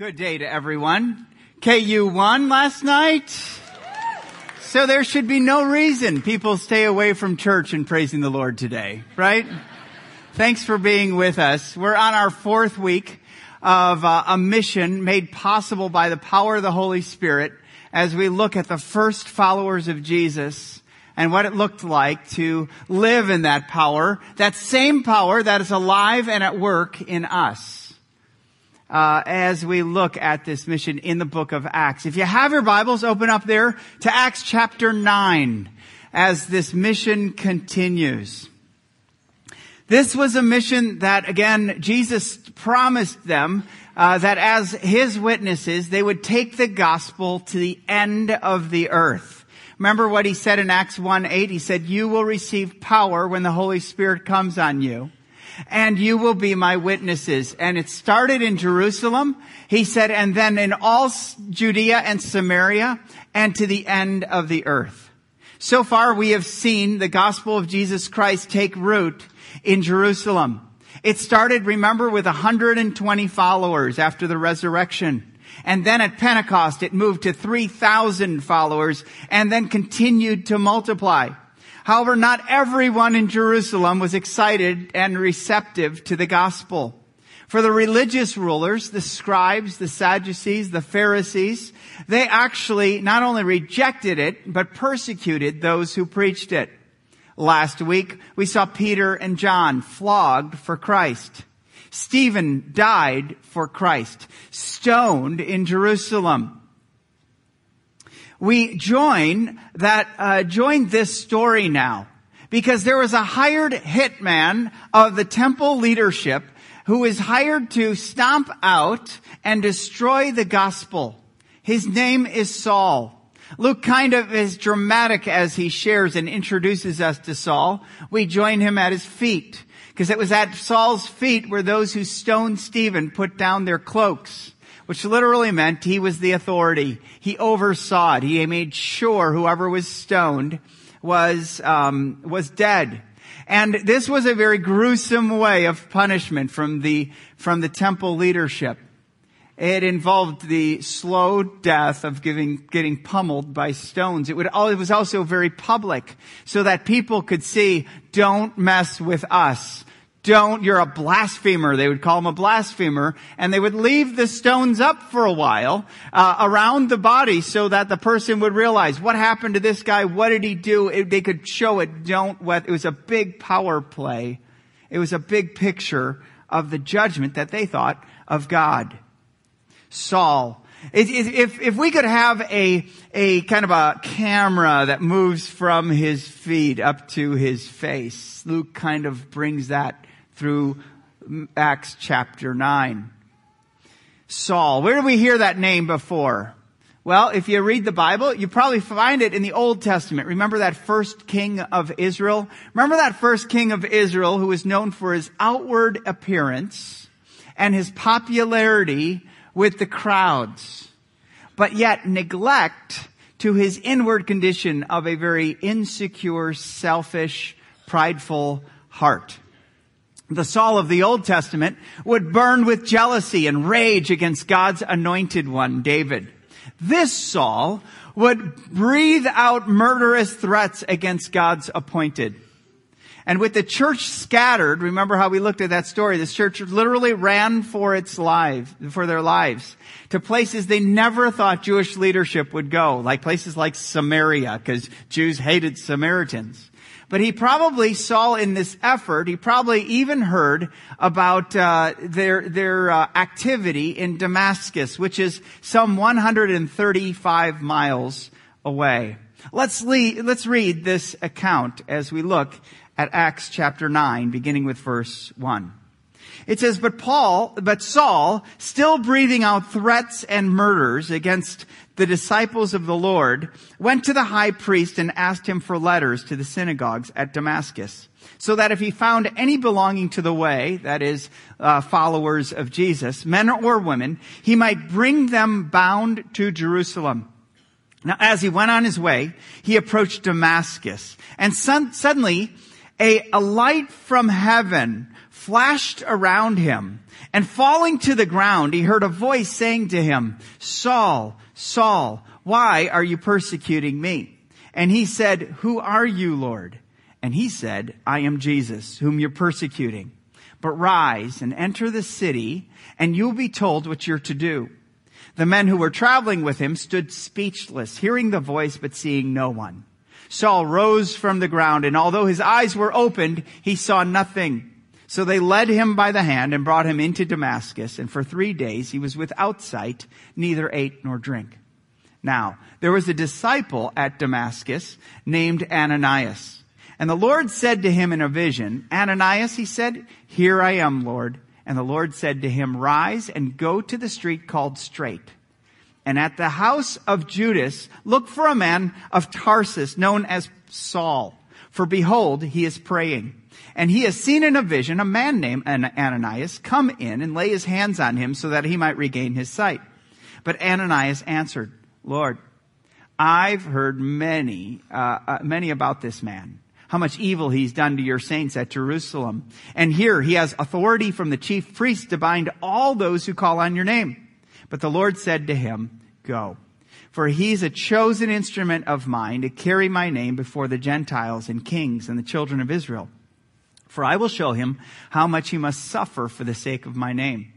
Good day to everyone. KU won last night. So there should be no reason people stay away from church and praising the Lord today, right? Thanks for being with us. We're on our fourth week of uh, a mission made possible by the power of the Holy Spirit as we look at the first followers of Jesus and what it looked like to live in that power, that same power that is alive and at work in us uh, as we look at this mission in the book of Acts. If you have your Bibles, open up there to Acts chapter 9 as this mission continues. This was a mission that, again, Jesus promised them uh, that as his witnesses, they would take the gospel to the end of the earth. Remember what he said in Acts 1 8? He said, You will receive power when the Holy Spirit comes on you and you will be my witnesses. And it started in Jerusalem. He said, and then in all Judea and Samaria and to the end of the earth. So far we have seen the gospel of Jesus Christ take root in Jerusalem. It started, remember, with 120 followers after the resurrection. And then at Pentecost, it moved to 3,000 followers and then continued to multiply. However, not everyone in Jerusalem was excited and receptive to the gospel. For the religious rulers, the scribes, the Sadducees, the Pharisees, they actually not only rejected it, but persecuted those who preached it. Last week, we saw Peter and John flogged for Christ. Stephen died for Christ, stoned in Jerusalem we join that uh, join this story now because there was a hired hitman of the temple leadership who was hired to stomp out and destroy the gospel. His name is Saul. Luke kind of is dramatic as he shares and introduces us to Saul. We join him at his feet because it was at Saul's feet where those who stoned Stephen put down their cloaks which literally meant he was the authority. He oversaw it. He made sure whoever was stoned was um, was dead. And this was a very gruesome way of punishment from the from the temple leadership. It involved the slow death of giving, getting pummeled by stones. It would, all it was also very public so that people could see, don't mess with us don't, you're a blasphemer. They would call him a blasphemer. And they would leave the stones up for a while, uh, around the body so that the person would realize what happened to this guy? What did he do? It, they could show it. Don't what, it was a big power play. It was a big picture of the judgment that they thought of God. Saul. If, if we could have a, a kind of a camera that moves from his feet up to his face, Luke kind of brings that through Acts chapter 9. Saul. Where did we hear that name before? Well, if you read the Bible, you probably find it in the Old Testament. Remember that first king of Israel? Remember that first king of Israel who was known for his outward appearance and his popularity with the crowds, but yet neglect to his inward condition of a very insecure, selfish, prideful heart the Saul of the Old Testament would burn with jealousy and rage against God's anointed one, David. This Saul would breathe out murderous threats against God's appointed. And with the church scattered, remember how we looked at that story, this church literally ran for its life, for their lives, to places they never thought Jewish leadership would go, like places like Samaria, because Jews hated Samaritans. But he probably saw in this effort, he probably even heard about uh, their their uh, activity in Damascus, which is some 135 miles away. Let's lead, let's read this account as we look at Acts chapter 9, beginning with verse 1. It says, but Paul, but Saul, still breathing out threats and murders against the disciples of the Lord, went to the high priest and asked him for letters to the synagogues at Damascus, so that if he found any belonging to the way, that is, uh, followers of Jesus, men or women, he might bring them bound to Jerusalem. Now, as he went on his way, he approached Damascus, and suddenly a, a light from heaven flashed around him. And falling to the ground, he heard a voice saying to him, Saul, Saul, why are you persecuting me? And he said, Who are you, Lord? And he said, I am Jesus, whom you're persecuting. But rise and enter the city, and you'll be told what you're to do. The men who were traveling with him stood speechless, hearing the voice, but seeing no one. Saul rose from the ground, and although his eyes were opened, he saw nothing. So they led him by the hand and brought him into Damascus, and for three days he was without sight, neither ate nor drank. Now, there was a disciple at Damascus named Ananias. And the Lord said to him in a vision, Ananias, he said, Here I am, Lord. And the Lord said to him, Rise and go to the street called Straight. And at the house of Judas, look for a man of Tarsus known as Saul. For behold, he is praying. And he has seen in a vision a man named Ananias come in and lay his hands on him so that he might regain his sight. But Ananias answered, Lord, I've heard many, uh, uh, many about this man how much evil he's done to your saints at Jerusalem. And here he has authority from the chief priest to bind all those who call on your name. But the Lord said to him, go. For he's a chosen instrument of mine to carry my name before the Gentiles and kings and the children of Israel. For I will show him how much he must suffer for the sake of my name.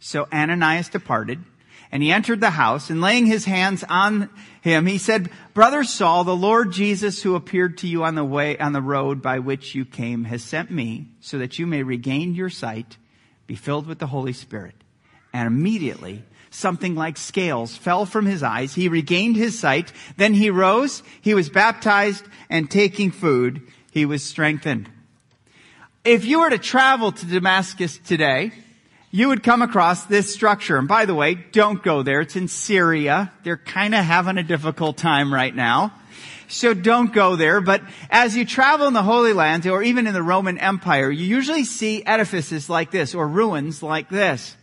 So Ananias departed and he entered the house and laying his hands on him, he said, Brother Saul, the Lord Jesus who appeared to you on the way, on the road by which you came has sent me so that you may regain your sight, be filled with the Holy Spirit. And immediately something like scales fell from his eyes. He regained his sight. Then he rose. He was baptized and taking food, he was strengthened. If you were to travel to Damascus today, you would come across this structure. And by the way, don't go there. It's in Syria. They're kind of having a difficult time right now. So don't go there. But as you travel in the Holy Land or even in the Roman Empire, you usually see edifices like this or ruins like this.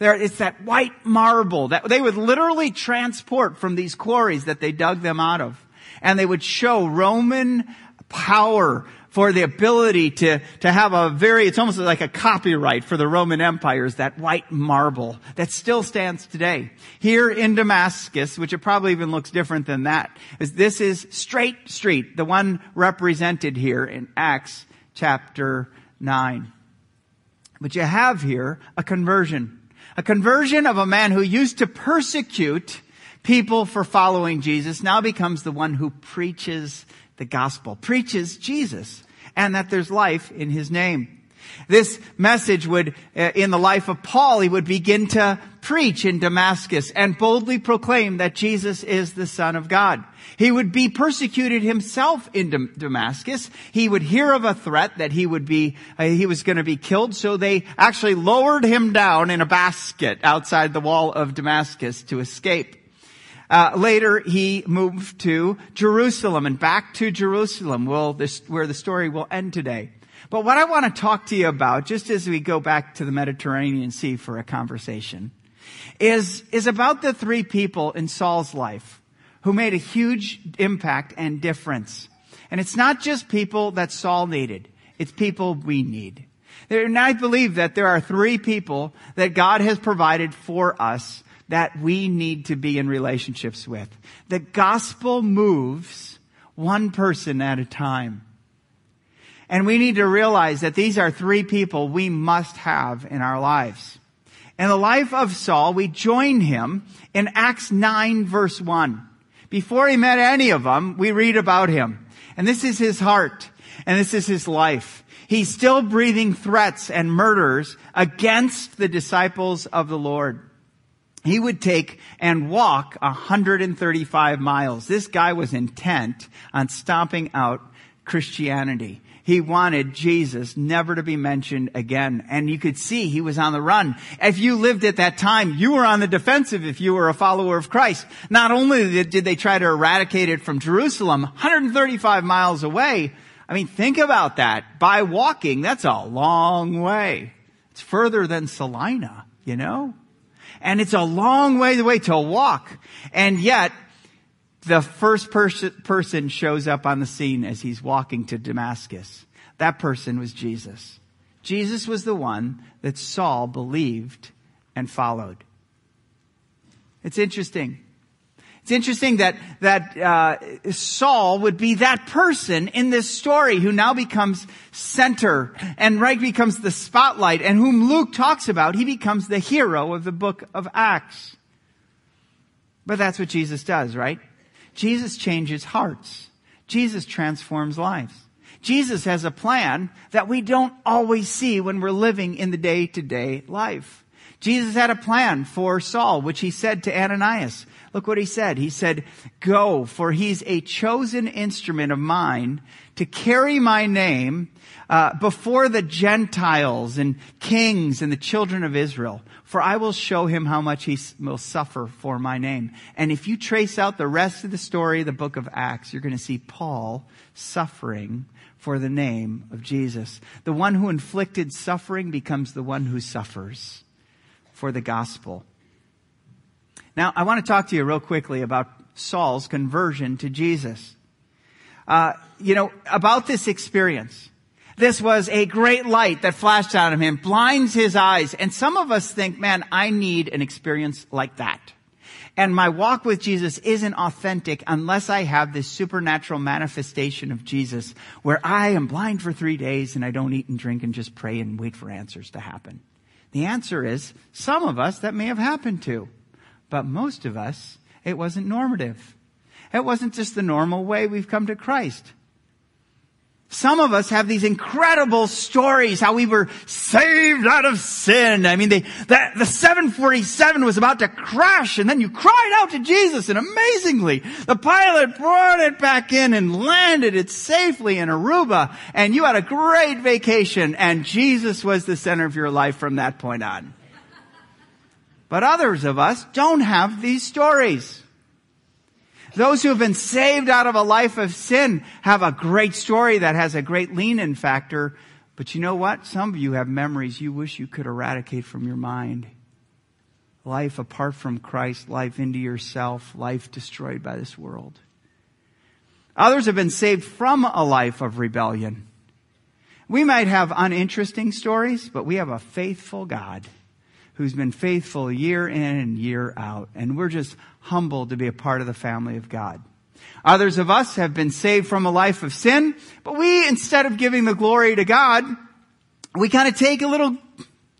There, it's that white marble that they would literally transport from these quarries that they dug them out of. And they would show Roman power for the ability to, to have a very, it's almost like a copyright for the Roman empires, that white marble that still stands today. Here in Damascus, which it probably even looks different than that, is this is Straight Street, the one represented here in Acts chapter 9. But you have here a conversion. A conversion of a man who used to persecute people for following Jesus now becomes the one who preaches the gospel, preaches Jesus and that there's life in his name. This message would, uh, in the life of Paul, he would begin to preach in Damascus and boldly proclaim that Jesus is the Son of God. He would be persecuted himself in Damascus. He would hear of a threat that he would be, uh, he was going to be killed, so they actually lowered him down in a basket outside the wall of Damascus to escape. Uh, later, he moved to Jerusalem and back to Jerusalem, will this, where the story will end today. But what I want to talk to you about, just as we go back to the Mediterranean Sea for a conversation, is, is about the three people in Saul's life who made a huge impact and difference. And it's not just people that Saul needed. It's people we need. And I believe that there are three people that God has provided for us that we need to be in relationships with. The gospel moves one person at a time. And we need to realize that these are three people we must have in our lives. In the life of Saul, we join him in Acts 9 verse 1. Before he met any of them, we read about him. And this is his heart. And this is his life. He's still breathing threats and murders against the disciples of the Lord he would take and walk 135 miles. This guy was intent on stomping out Christianity. He wanted Jesus never to be mentioned again. And you could see he was on the run. If you lived at that time, you were on the defensive if you were a follower of Christ. Not only did they try to eradicate it from Jerusalem, 135 miles away. I mean, think about that. By walking, that's a long way. It's further than Salina, you know? And it's a long way way to walk. And yet, the first pers- person shows up on the scene as he's walking to Damascus. That person was Jesus. Jesus was the one that Saul believed and followed. It's interesting. It's interesting that, that uh, Saul would be that person in this story who now becomes center and right becomes the spotlight and whom Luke talks about. He becomes the hero of the book of Acts. But that's what Jesus does, right? Jesus changes hearts. Jesus transforms lives. Jesus has a plan that we don't always see when we're living in the day to day life. Jesus had a plan for Saul, which he said to Ananias. Look what he said. He said, go, for he's a chosen instrument of mine to carry my name uh, before the Gentiles and kings and the children of Israel. For I will show him how much he will suffer for my name. And if you trace out the rest of the story the book of Acts, you're going to see Paul suffering for the name of Jesus. The one who inflicted suffering becomes the one who suffers for the gospel. Now, I want to talk to you real quickly about Saul's conversion to Jesus. Uh, you know, about this experience. This was a great light that flashed out of him, blinds his eyes. And some of us think, man, I need an experience like that. And my walk with Jesus isn't authentic unless I have this supernatural manifestation of Jesus where I am blind for three days and I don't eat and drink and just pray and wait for answers to happen. The answer is some of us that may have happened to, but most of us it wasn't normative. It wasn't just the normal way we've come to Christ. Some of us have these incredible stories how we were saved out of sin. I mean, the, the 747 was about to crash and then you cried out to Jesus and amazingly the pilot brought it back in and landed it safely in Aruba and you had a great vacation and Jesus was the center of your life from that point on. But others of us don't have these stories. Those who have been saved out of a life of sin have a great story that has a great lean in factor. But you know what? Some of you have memories you wish you could eradicate from your mind. Life apart from Christ, life into yourself, life destroyed by this world. Others have been saved from a life of rebellion. We might have uninteresting stories, but we have a faithful God who's been faithful year in and year out. And we're just humbled to be a part of the family of God. Others of us have been saved from a life of sin, but we, instead of giving the glory to God, we kind of take a little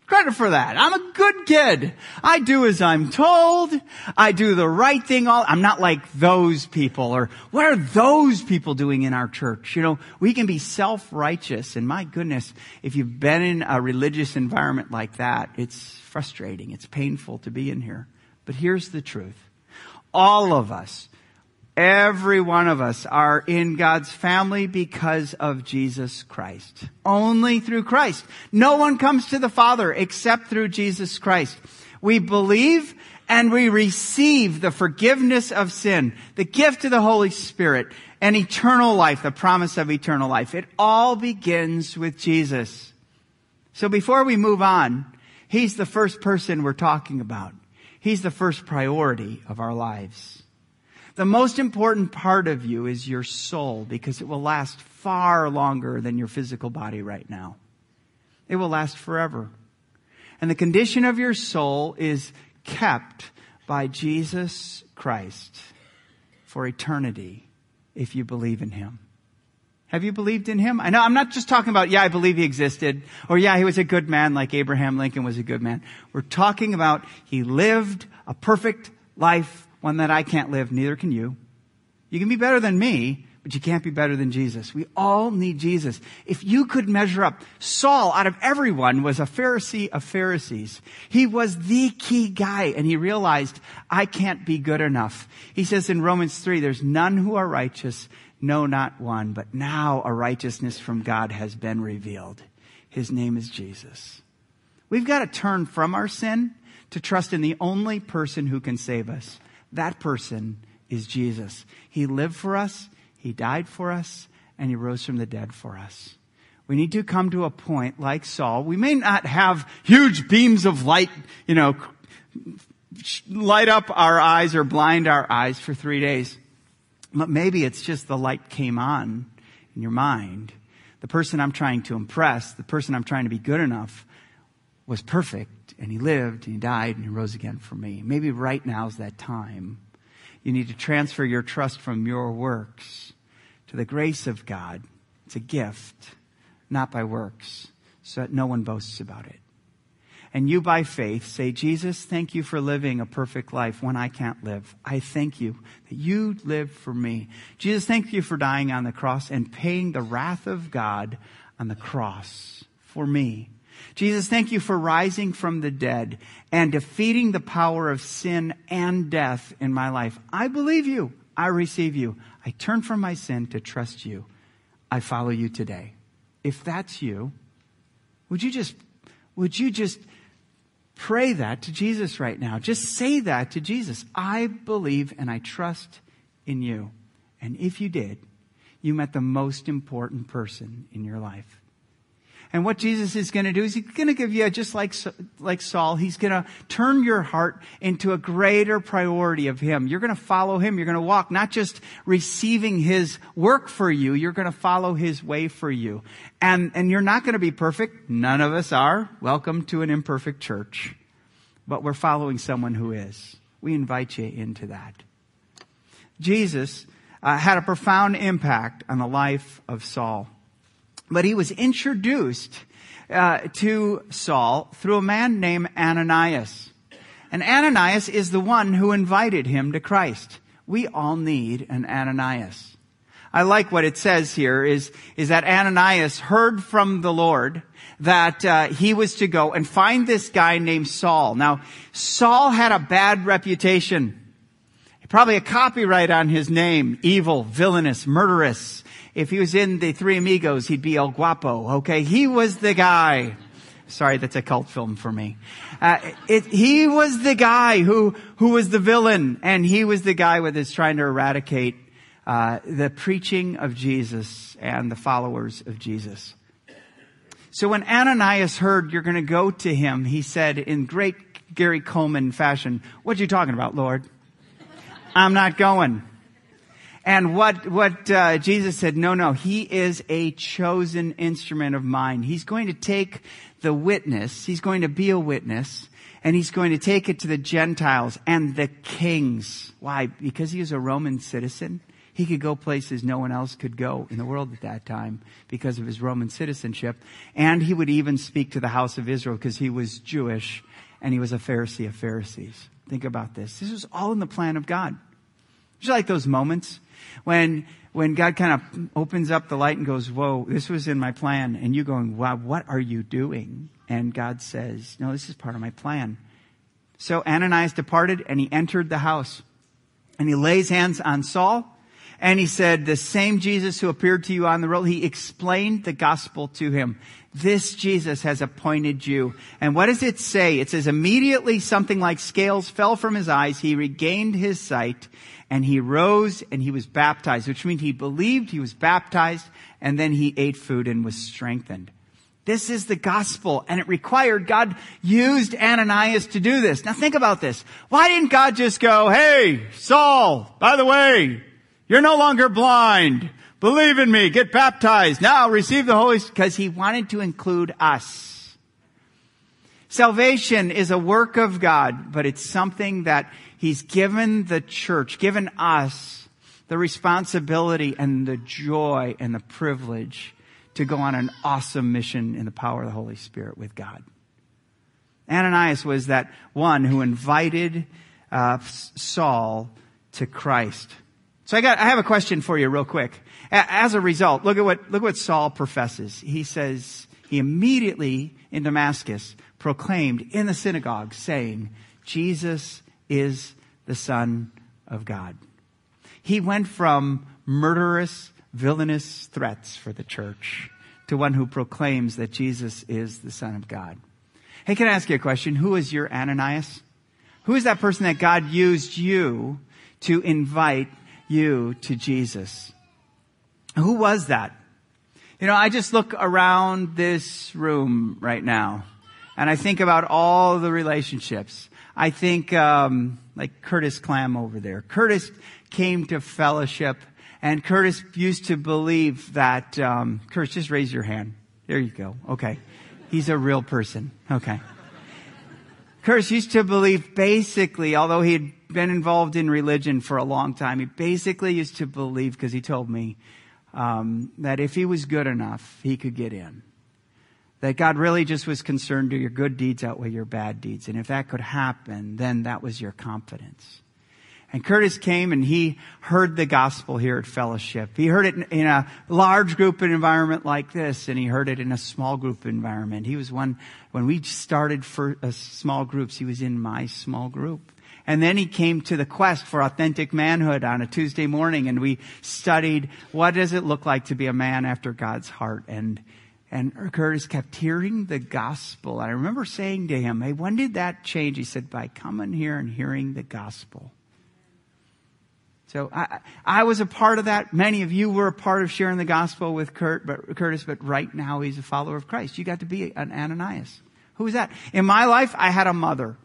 credit for that. I'm a good kid. I do as I'm told. I do the right thing all, I'm not like those people or what are those people doing in our church? You know, we can be self-righteous and my goodness, if you've been in a religious environment like that, it's frustrating. It's painful to be in here. But here's the truth. All of us, Every one of us are in God's family because of Jesus Christ. Only through Christ. No one comes to the Father except through Jesus Christ. We believe and we receive the forgiveness of sin, the gift of the Holy Spirit, and eternal life, the promise of eternal life. It all begins with Jesus. So before we move on, He's the first person we're talking about. He's the first priority of our lives. The most important part of you is your soul because it will last far longer than your physical body right now. It will last forever. And the condition of your soul is kept by Jesus Christ for eternity if you believe in Him. Have you believed in Him? I know I'm not just talking about, yeah, I believe He existed, or yeah, He was a good man like Abraham Lincoln was a good man. We're talking about He lived a perfect life one that I can't live, neither can you. You can be better than me, but you can't be better than Jesus. We all need Jesus. If you could measure up, Saul, out of everyone, was a Pharisee of Pharisees. He was the key guy, and he realized, I can't be good enough. He says in Romans 3, there's none who are righteous, no, not one, but now a righteousness from God has been revealed. His name is Jesus. We've got to turn from our sin to trust in the only person who can save us. That person is Jesus. He lived for us, He died for us, and He rose from the dead for us. We need to come to a point like Saul. We may not have huge beams of light, you know, light up our eyes or blind our eyes for three days. But maybe it's just the light came on in your mind. the person I'm trying to impress, the person I'm trying to be good enough, was perfect and he lived and he died and he rose again for me. Maybe right now is that time. You need to transfer your trust from your works to the grace of God. It's a gift, not by works, so that no one boasts about it. And you by faith say, Jesus, thank you for living a perfect life when I can't live. I thank you that you lived for me. Jesus, thank you for dying on the cross and paying the wrath of God on the cross for me. Jesus, thank you for rising from the dead and defeating the power of sin and death in my life. I believe you. I receive you. I turn from my sin to trust you. I follow you today. If that's you, would you just, would you just pray that to Jesus right now? Just say that to Jesus. I believe and I trust in you. And if you did, you met the most important person in your life. And what Jesus is going to do is he's going to give you, just like, like Saul, he's going to turn your heart into a greater priority of him. You're going to follow him. You're going to walk, not just receiving his work for you. You're going to follow his way for you. And, and you're not going to be perfect. None of us are. Welcome to an imperfect church. But we're following someone who is. We invite you into that. Jesus uh, had a profound impact on the life of Saul. But he was introduced uh, to Saul through a man named Ananias. And Ananias is the one who invited him to Christ. We all need an Ananias. I like what it says here is, is that Ananias heard from the Lord that uh, he was to go and find this guy named Saul. Now, Saul had a bad reputation. Probably a copyright on his name. Evil, villainous, murderous. If he was in the Three Amigos, he'd be El Guapo. Okay, he was the guy. Sorry, that's a cult film for me. Uh, it, he was the guy who who was the villain, and he was the guy with his trying to eradicate uh, the preaching of Jesus and the followers of Jesus. So when Ananias heard you're going to go to him, he said in great Gary Coleman fashion, "What are you talking about, Lord? I'm not going." And what, what uh, Jesus said, no, no, he is a chosen instrument of mine. He's going to take the witness, he's going to be a witness, and he's going to take it to the Gentiles and the kings. Why? Because he was a Roman citizen. He could go places no one else could go in the world at that time because of his Roman citizenship. And he would even speak to the house of Israel because he was Jewish and he was a Pharisee of Pharisees. Think about this. This was all in the plan of God. Just like those moments when, when God kind of opens up the light and goes, whoa, this was in my plan. And you going, wow, what are you doing? And God says, no, this is part of my plan. So Ananias departed and he entered the house and he lays hands on Saul and he said, the same Jesus who appeared to you on the road, he explained the gospel to him. This Jesus has appointed you. And what does it say? It says immediately something like scales fell from his eyes. He regained his sight and he rose and he was baptized, which means he believed, he was baptized, and then he ate food and was strengthened. This is the gospel, and it required God used Ananias to do this. Now think about this. Why didn't God just go, hey, Saul, by the way, you're no longer blind. Believe in me. Get baptized. Now receive the Holy Spirit. Because he wanted to include us. Salvation is a work of God, but it's something that He's given the church, given us the responsibility and the joy and the privilege to go on an awesome mission in the power of the Holy Spirit with God. Ananias was that one who invited uh, Saul to Christ. So I got, I have a question for you real quick. As a result, look at what, look what Saul professes. He says, he immediately in Damascus proclaimed in the synagogue saying, Jesus is the Son of God. He went from murderous, villainous threats for the church to one who proclaims that Jesus is the Son of God. Hey, can I ask you a question? Who is your Ananias? Who is that person that God used you to invite you to Jesus? Who was that? You know, I just look around this room right now and I think about all the relationships. I think, um, like Curtis Clam over there. Curtis came to fellowship And Curtis used to believe that, um, Curtis, just raise your hand. There you go. Okay. He's a real person. Okay. Curtis used to believe basically, although he had been involved in religion for a long time, he basically used to believe, because he told me, um, that if he was good enough, he could get in. That God really just was concerned do your good deeds outweigh your bad deeds. And if that could happen, then that was your confidence. And Curtis came and he heard the gospel here at Fellowship. He heard it in a large group environment like this, and he heard it in a small group environment. He was one, when we started for uh, small groups, he was in my small group. And then he came to the quest for authentic manhood on a Tuesday morning, and we studied what does it look like to be a man after God's heart. And and Curtis kept hearing the gospel. I remember saying to him, Hey, when did that change? He said, By coming here and hearing the gospel. So I, I was a part of that. Many of you were a part of sharing the gospel with Kurt, but Curtis, but right now he's a follower of Christ. You got to be an Ananias. Who was that? In my life, I had a mother.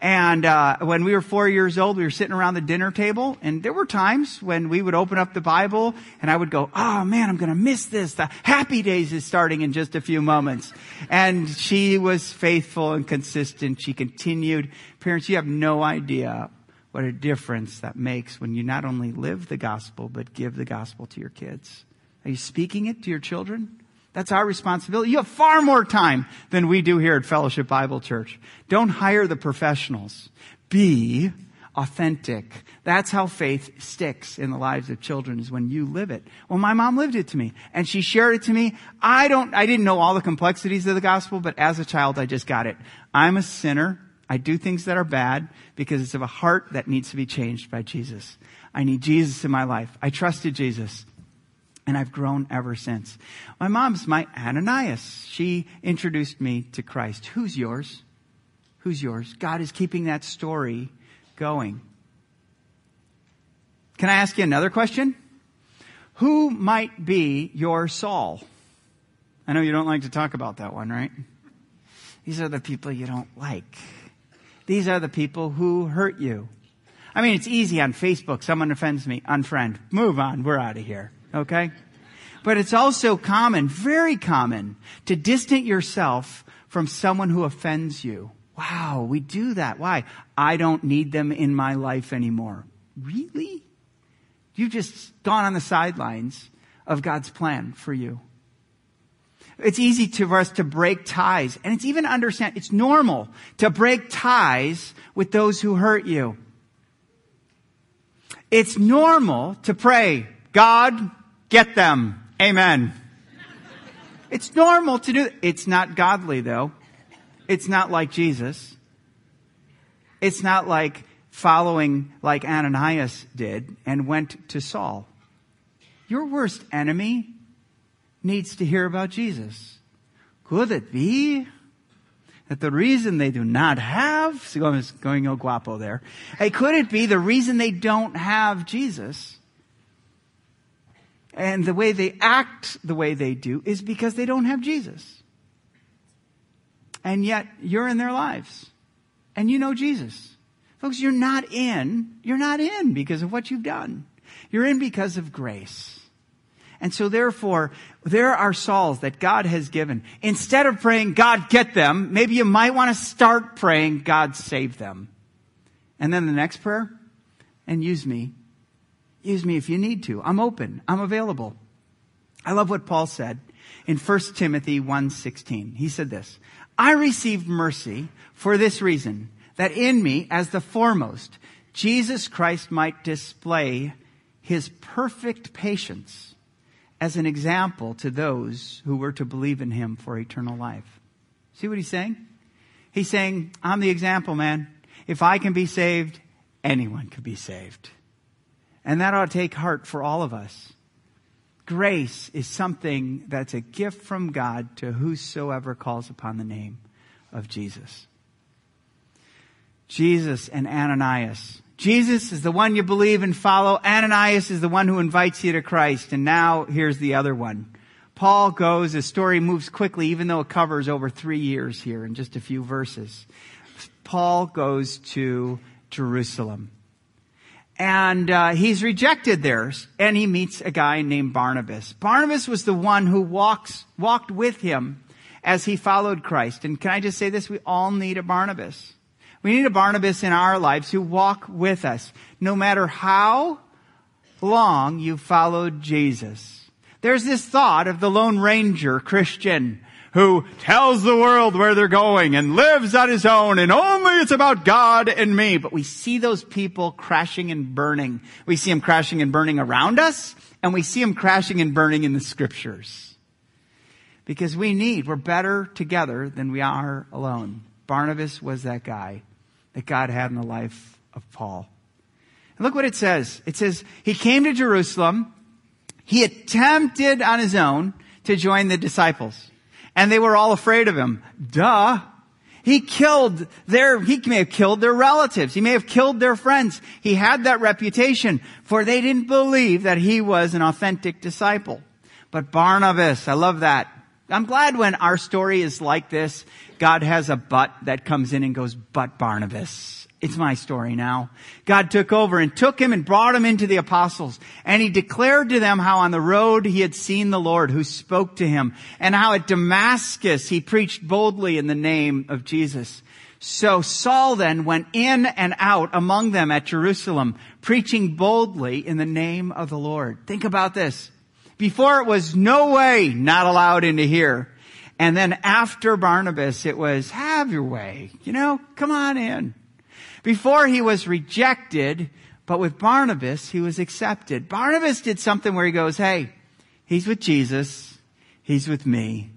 And uh, when we were four years old, we were sitting around the dinner table, and there were times when we would open up the Bible, and I would go, "Oh man, I'm going to miss this. The Happy Days is starting in just a few moments." And she was faithful and consistent. She continued. Parents, you have no idea what a difference that makes when you not only live the gospel, but give the gospel to your kids. Are you speaking it to your children? That's our responsibility. You have far more time than we do here at Fellowship Bible Church. Don't hire the professionals. Be authentic. That's how faith sticks in the lives of children is when you live it. Well, my mom lived it to me and she shared it to me. I don't, I didn't know all the complexities of the gospel, but as a child, I just got it. I'm a sinner. I do things that are bad because it's of a heart that needs to be changed by Jesus. I need Jesus in my life. I trusted Jesus. And I've grown ever since. My mom's my Ananias. She introduced me to Christ. Who's yours? Who's yours? God is keeping that story going. Can I ask you another question? Who might be your Saul? I know you don't like to talk about that one, right? These are the people you don't like. These are the people who hurt you. I mean, it's easy on Facebook. Someone offends me. Unfriend. Move on. We're out of here. Okay? But it's also common, very common, to distance yourself from someone who offends you. Wow, we do that. Why? I don't need them in my life anymore. Really? You've just gone on the sidelines of God's plan for you. It's easy to, for us to break ties. And it's even understand, it's normal to break ties with those who hurt you. It's normal to pray, God, get them. Amen. It's normal to do, it's not godly though. It's not like Jesus. It's not like following like Ananias did and went to Saul. Your worst enemy needs to hear about Jesus. Could it be that the reason they do not have, going El Guapo there, hey, could it be the reason they don't have Jesus and the way they act the way they do is because they don't have Jesus? And yet you're in their lives and you know Jesus. Folks, you're not in, you're not in because of what you've done. You're in because of grace. And so therefore, there are Sauls that God has given. Instead of praying, God get them, maybe you might want to start praying, God save them. And then the next prayer, and use me. Use me if you need to. I'm open. I'm available. I love what Paul said in 1 Timothy 1:16. He said this, I received mercy for this reason, that in me, as the foremost, Jesus Christ might display his perfect patience as an example to those who were to believe in him for eternal life. See what he's saying? He's saying, I'm the example, man. If I can be saved, anyone can be saved. And that ought to take heart for all of us. Grace is something that's a gift from God to whosoever calls upon the name of Jesus. Jesus and Ananias Jesus is the one you believe and follow. Ananias is the one who invites you to Christ. And now here's the other one. Paul goes, the story moves quickly, even though it covers over three years here in just a few verses. Paul goes to Jerusalem. And uh, he's rejected theirs and he meets a guy named Barnabas. Barnabas was the one who walks walked with him as he followed Christ. And can I just say this? We all need a Barnabas. We need a Barnabas in our lives who walk with us, no matter how long you followed Jesus. There's this thought of the Lone Ranger Christian who tells the world where they're going and lives on his own and only it's about God and me. But we see those people crashing and burning. We see them crashing and burning around us and we see them crashing and burning in the scriptures. Because we need, we're better together than we are alone. Barnabas was that guy that God had in the life of Paul. And look what it says. It says, he came to Jerusalem. He attempted on his own to join the disciples and they were all afraid of him. Duh. He killed their, he may have killed their relatives. He may have killed their friends. He had that reputation for they didn't believe that he was an authentic disciple. But Barnabas, I love that. I'm glad when our story is like this, God has a but that comes in and goes, but Barnabas. It's my story now. God took over and took him and brought him into the apostles. And he declared to them how on the road he had seen the Lord who spoke to him and how at Damascus he preached boldly in the name of Jesus. So Saul then went in and out among them at Jerusalem, preaching boldly in the name of the Lord. Think about this. Before it was no way not allowed into here. And then after Barnabas, it was have your way. You know, come on in. Before he was rejected, but with Barnabas, he was accepted. Barnabas did something where he goes, hey, he's with Jesus. He's with me.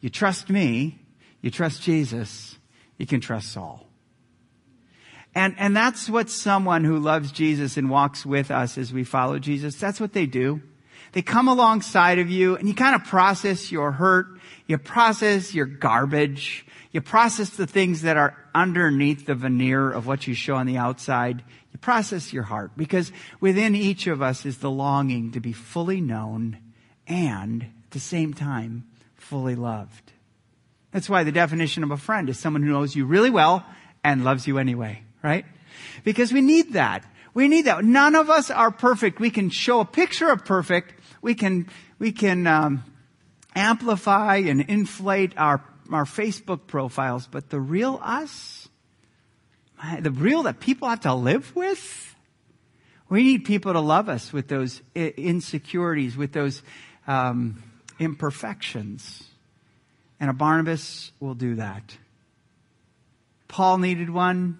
You trust me. You trust Jesus. You can trust Saul. And, and that's what someone who loves Jesus and walks with us as we follow Jesus, that's what they do. They come alongside of you and you kind of process your hurt. You process your garbage. You process the things that are underneath the veneer of what you show on the outside. You process your heart because within each of us is the longing to be fully known and at the same time fully loved. That's why the definition of a friend is someone who knows you really well and loves you anyway, right? Because we need that. We need that. None of us are perfect. We can show a picture of perfect. We can, we can, um, amplify and inflate our our Facebook profiles, but the real us, the real that people have to live with, we need people to love us with those insecurities, with those um, imperfections. And a Barnabas will do that. Paul needed one.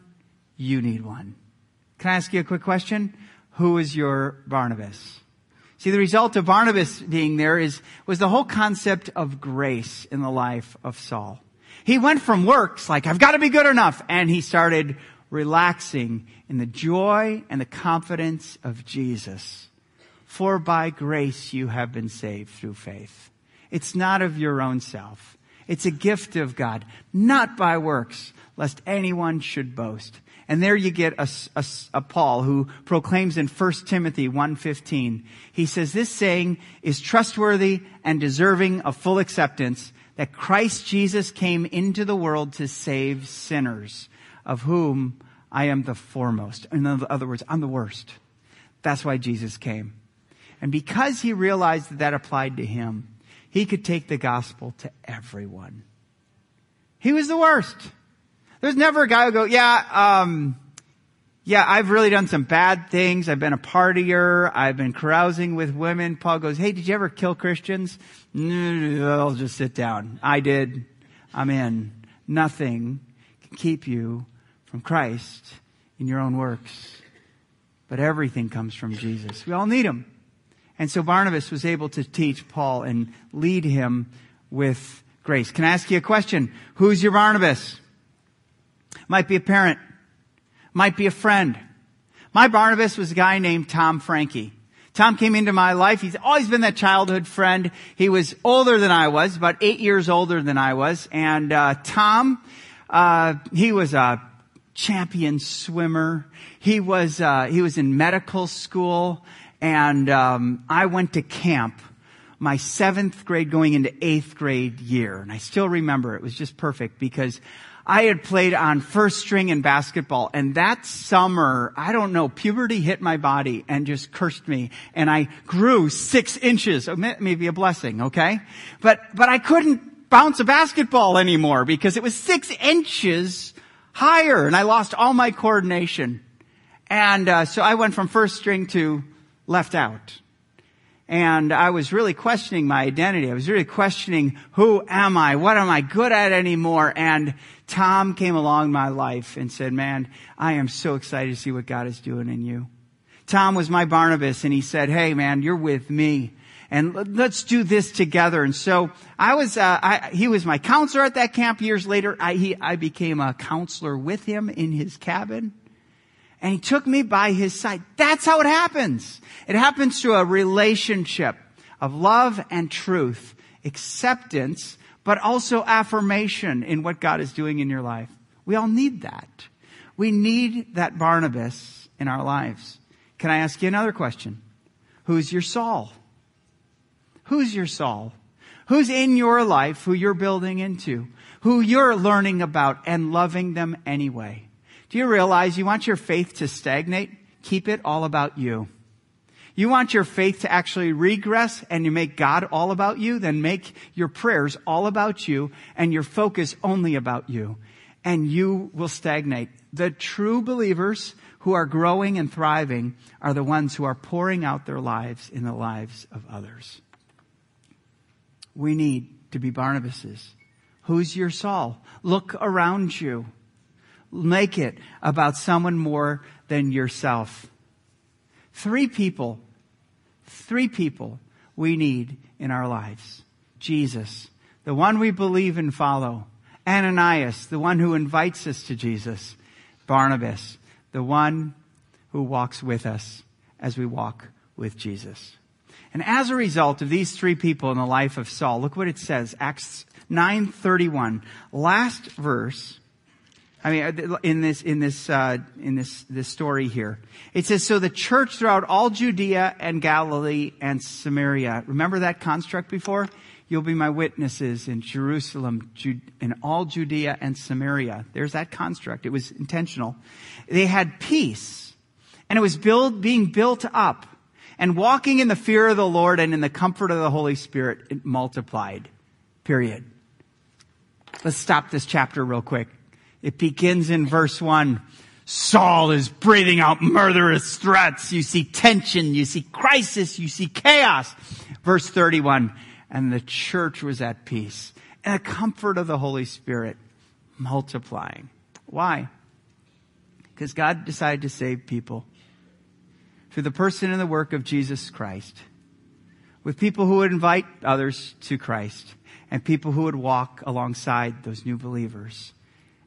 You need one. Can I ask you a quick question? Who is your Barnabas? See, the result of Barnabas being there is, was the whole concept of grace in the life of Saul. He went from works like, I've got to be good enough, and he started relaxing in the joy and the confidence of Jesus. For by grace you have been saved through faith. It's not of your own self. It's a gift of God, not by works, lest anyone should boast. And there you get a, a, a, Paul who proclaims in 1 Timothy 1.15, he says, this saying is trustworthy and deserving of full acceptance that Christ Jesus came into the world to save sinners, of whom I am the foremost. In other words, I'm the worst. That's why Jesus came. And because he realized that that applied to him, he could take the gospel to everyone. He was the worst. There's never a guy who go, yeah, um, yeah, I've really done some bad things. I've been a partier. I've been carousing with women. Paul goes, hey, did you ever kill Christians? No, I'll just sit down. I did. I'm in. Nothing can keep you from Christ in your own works. But everything comes from Jesus. We all need him. And so Barnabas was able to teach Paul and lead him with grace. Can I ask you a question? Who's your Barnabas? Might be a parent. Might be a friend. My Barnabas was a guy named Tom Frankie. Tom came into my life. He's always been that childhood friend. He was older than I was, about eight years older than I was. And uh, Tom, uh, he was a champion swimmer. He was uh, he was in medical school, and um, I went to camp my seventh grade going into eighth grade year, and I still remember it was just perfect because I had played on first string in basketball and that summer, I don't know, puberty hit my body and just cursed me and I grew six inches. Maybe a blessing, okay? But, but I couldn't bounce a basketball anymore because it was six inches higher and I lost all my coordination. And uh, so I went from first string to left out. And I was really questioning my identity. I was really questioning who am I? What am I good at anymore? And Tom came along my life and said, man, I am so excited to see what God is doing in you. Tom was my Barnabas and he said, hey man, you're with me and let's do this together. And so I was, uh, I, he was my counselor at that camp. Years later, I, he, I became a counselor with him in his cabin. And he took me by his side. That's how it happens. It happens through a relationship of love and truth, acceptance, but also affirmation in what God is doing in your life. We all need that. We need that Barnabas in our lives. Can I ask you another question? Who's your Saul? Who's your Saul? Who's in your life who you're building into? Who you're learning about and loving them anyway? Do you realize you want your faith to stagnate? Keep it all about you. You want your faith to actually regress and you make God all about you? Then make your prayers all about you and your focus only about you. And you will stagnate. The true believers who are growing and thriving are the ones who are pouring out their lives in the lives of others we need to be Barnabases. Who's your Saul? Look around you. Make it about someone more than yourself. Three people, three people we need in our lives. Jesus, the one we believe and follow. Ananias, the one who invites us to Jesus. Barnabas, the one who walks with us as we walk with Jesus. And as a result of these three people in the life of Saul, look what it says, Acts 9:31. Last verse, I mean, in this, in this, uh, in this, this story here. It says, so the church throughout all Judea and Galilee and Samaria. Remember that construct before? You'll be my witnesses in Jerusalem, in all Judea and Samaria. There's that construct. It was intentional. They had peace and it was build, being built up and walking in the fear of the Lord and in the comfort of the Holy Spirit, it multiplied. Period. Let's stop this chapter real quick. It begins in verse one. Saul is breathing out murderous threats. You see tension, you see crisis, you see chaos. Verse 31, and the church was at peace and the comfort of the Holy Spirit multiplying. Why? Because God decided to save people through the person and the work of Jesus Christ, with people who would invite others to Christ, and people who would walk alongside those new believers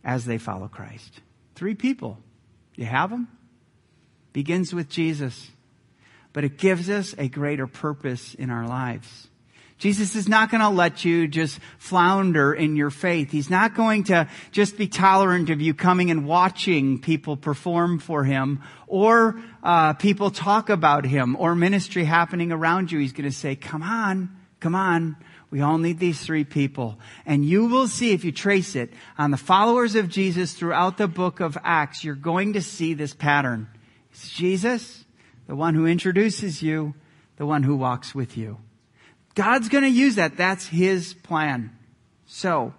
as they follow Christ. Three people. You have them? Begins with Jesus, but it gives us a greater purpose in our lives. Jesus is not going to let you just flounder in your faith. He's not going to just be tolerant of you coming and watching people perform for him or uh, people talk about him or ministry happening around you. He's going to say, come on, come on. We all need these three people. And you will see if you trace it on the followers of Jesus throughout the book of Acts, you're going to see this pattern. It's Jesus, the one who introduces you, the one who walks with you. God's going to use that. That's His plan. So,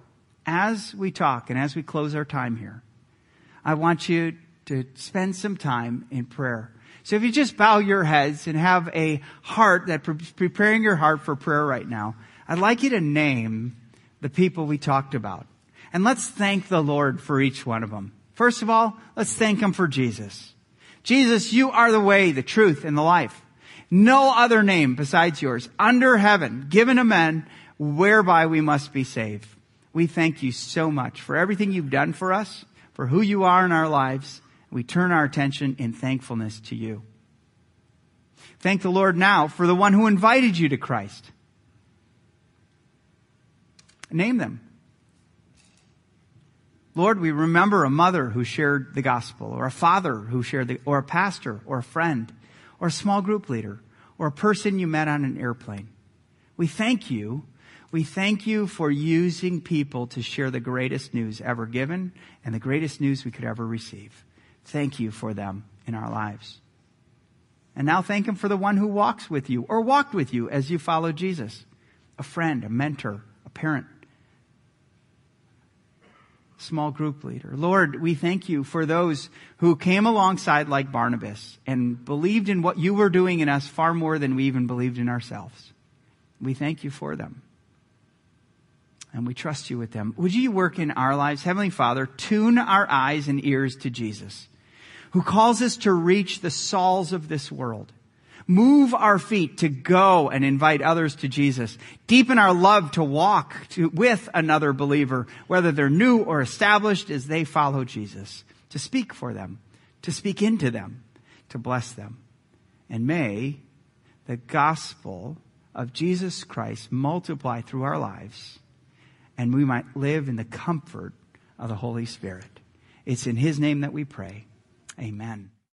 as we talk and as we close our time here, I want you to spend some time in prayer. So if you just bow your heads and have a heart that pre- preparing your heart for prayer right now, I'd like you to name the people we talked about. And let's thank the Lord for each one of them. First of all, let's thank Him for Jesus. Jesus, you are the way, the truth, and the life no other name besides yours under heaven given to men whereby we must be saved. We thank you so much for everything you've done for us, for who you are in our lives. We turn our attention in thankfulness to you. Thank the Lord now for the one who invited you to Christ. Name them. Lord, we remember a mother who shared the gospel, or a father who shared the, or a pastor, or a friend or a small group leader or a person you met on an airplane. We thank you. We thank you for using people to share the greatest news ever given and the greatest news we could ever receive. Thank you for them in our lives. And now thank Him for the one who walks with you or walked with you as you follow Jesus. A friend, a mentor, a parent, small group leader. Lord, we thank you for those who came alongside like Barnabas and believed in what you were doing in us far more than we even believed in ourselves. We thank you for them. And we trust you with them. Would you work in our lives? Heavenly Father, tune our eyes and ears to Jesus who calls us to reach the Sauls of this world. Move our feet to go and invite others to Jesus. Deepen our love to walk to, with another believer, whether they're new or established as they follow Jesus. To speak for them, to speak into them, to bless them. And may the gospel of Jesus Christ multiply through our lives and we might live in the comfort of the Holy Spirit. It's in His name that we pray. Amen.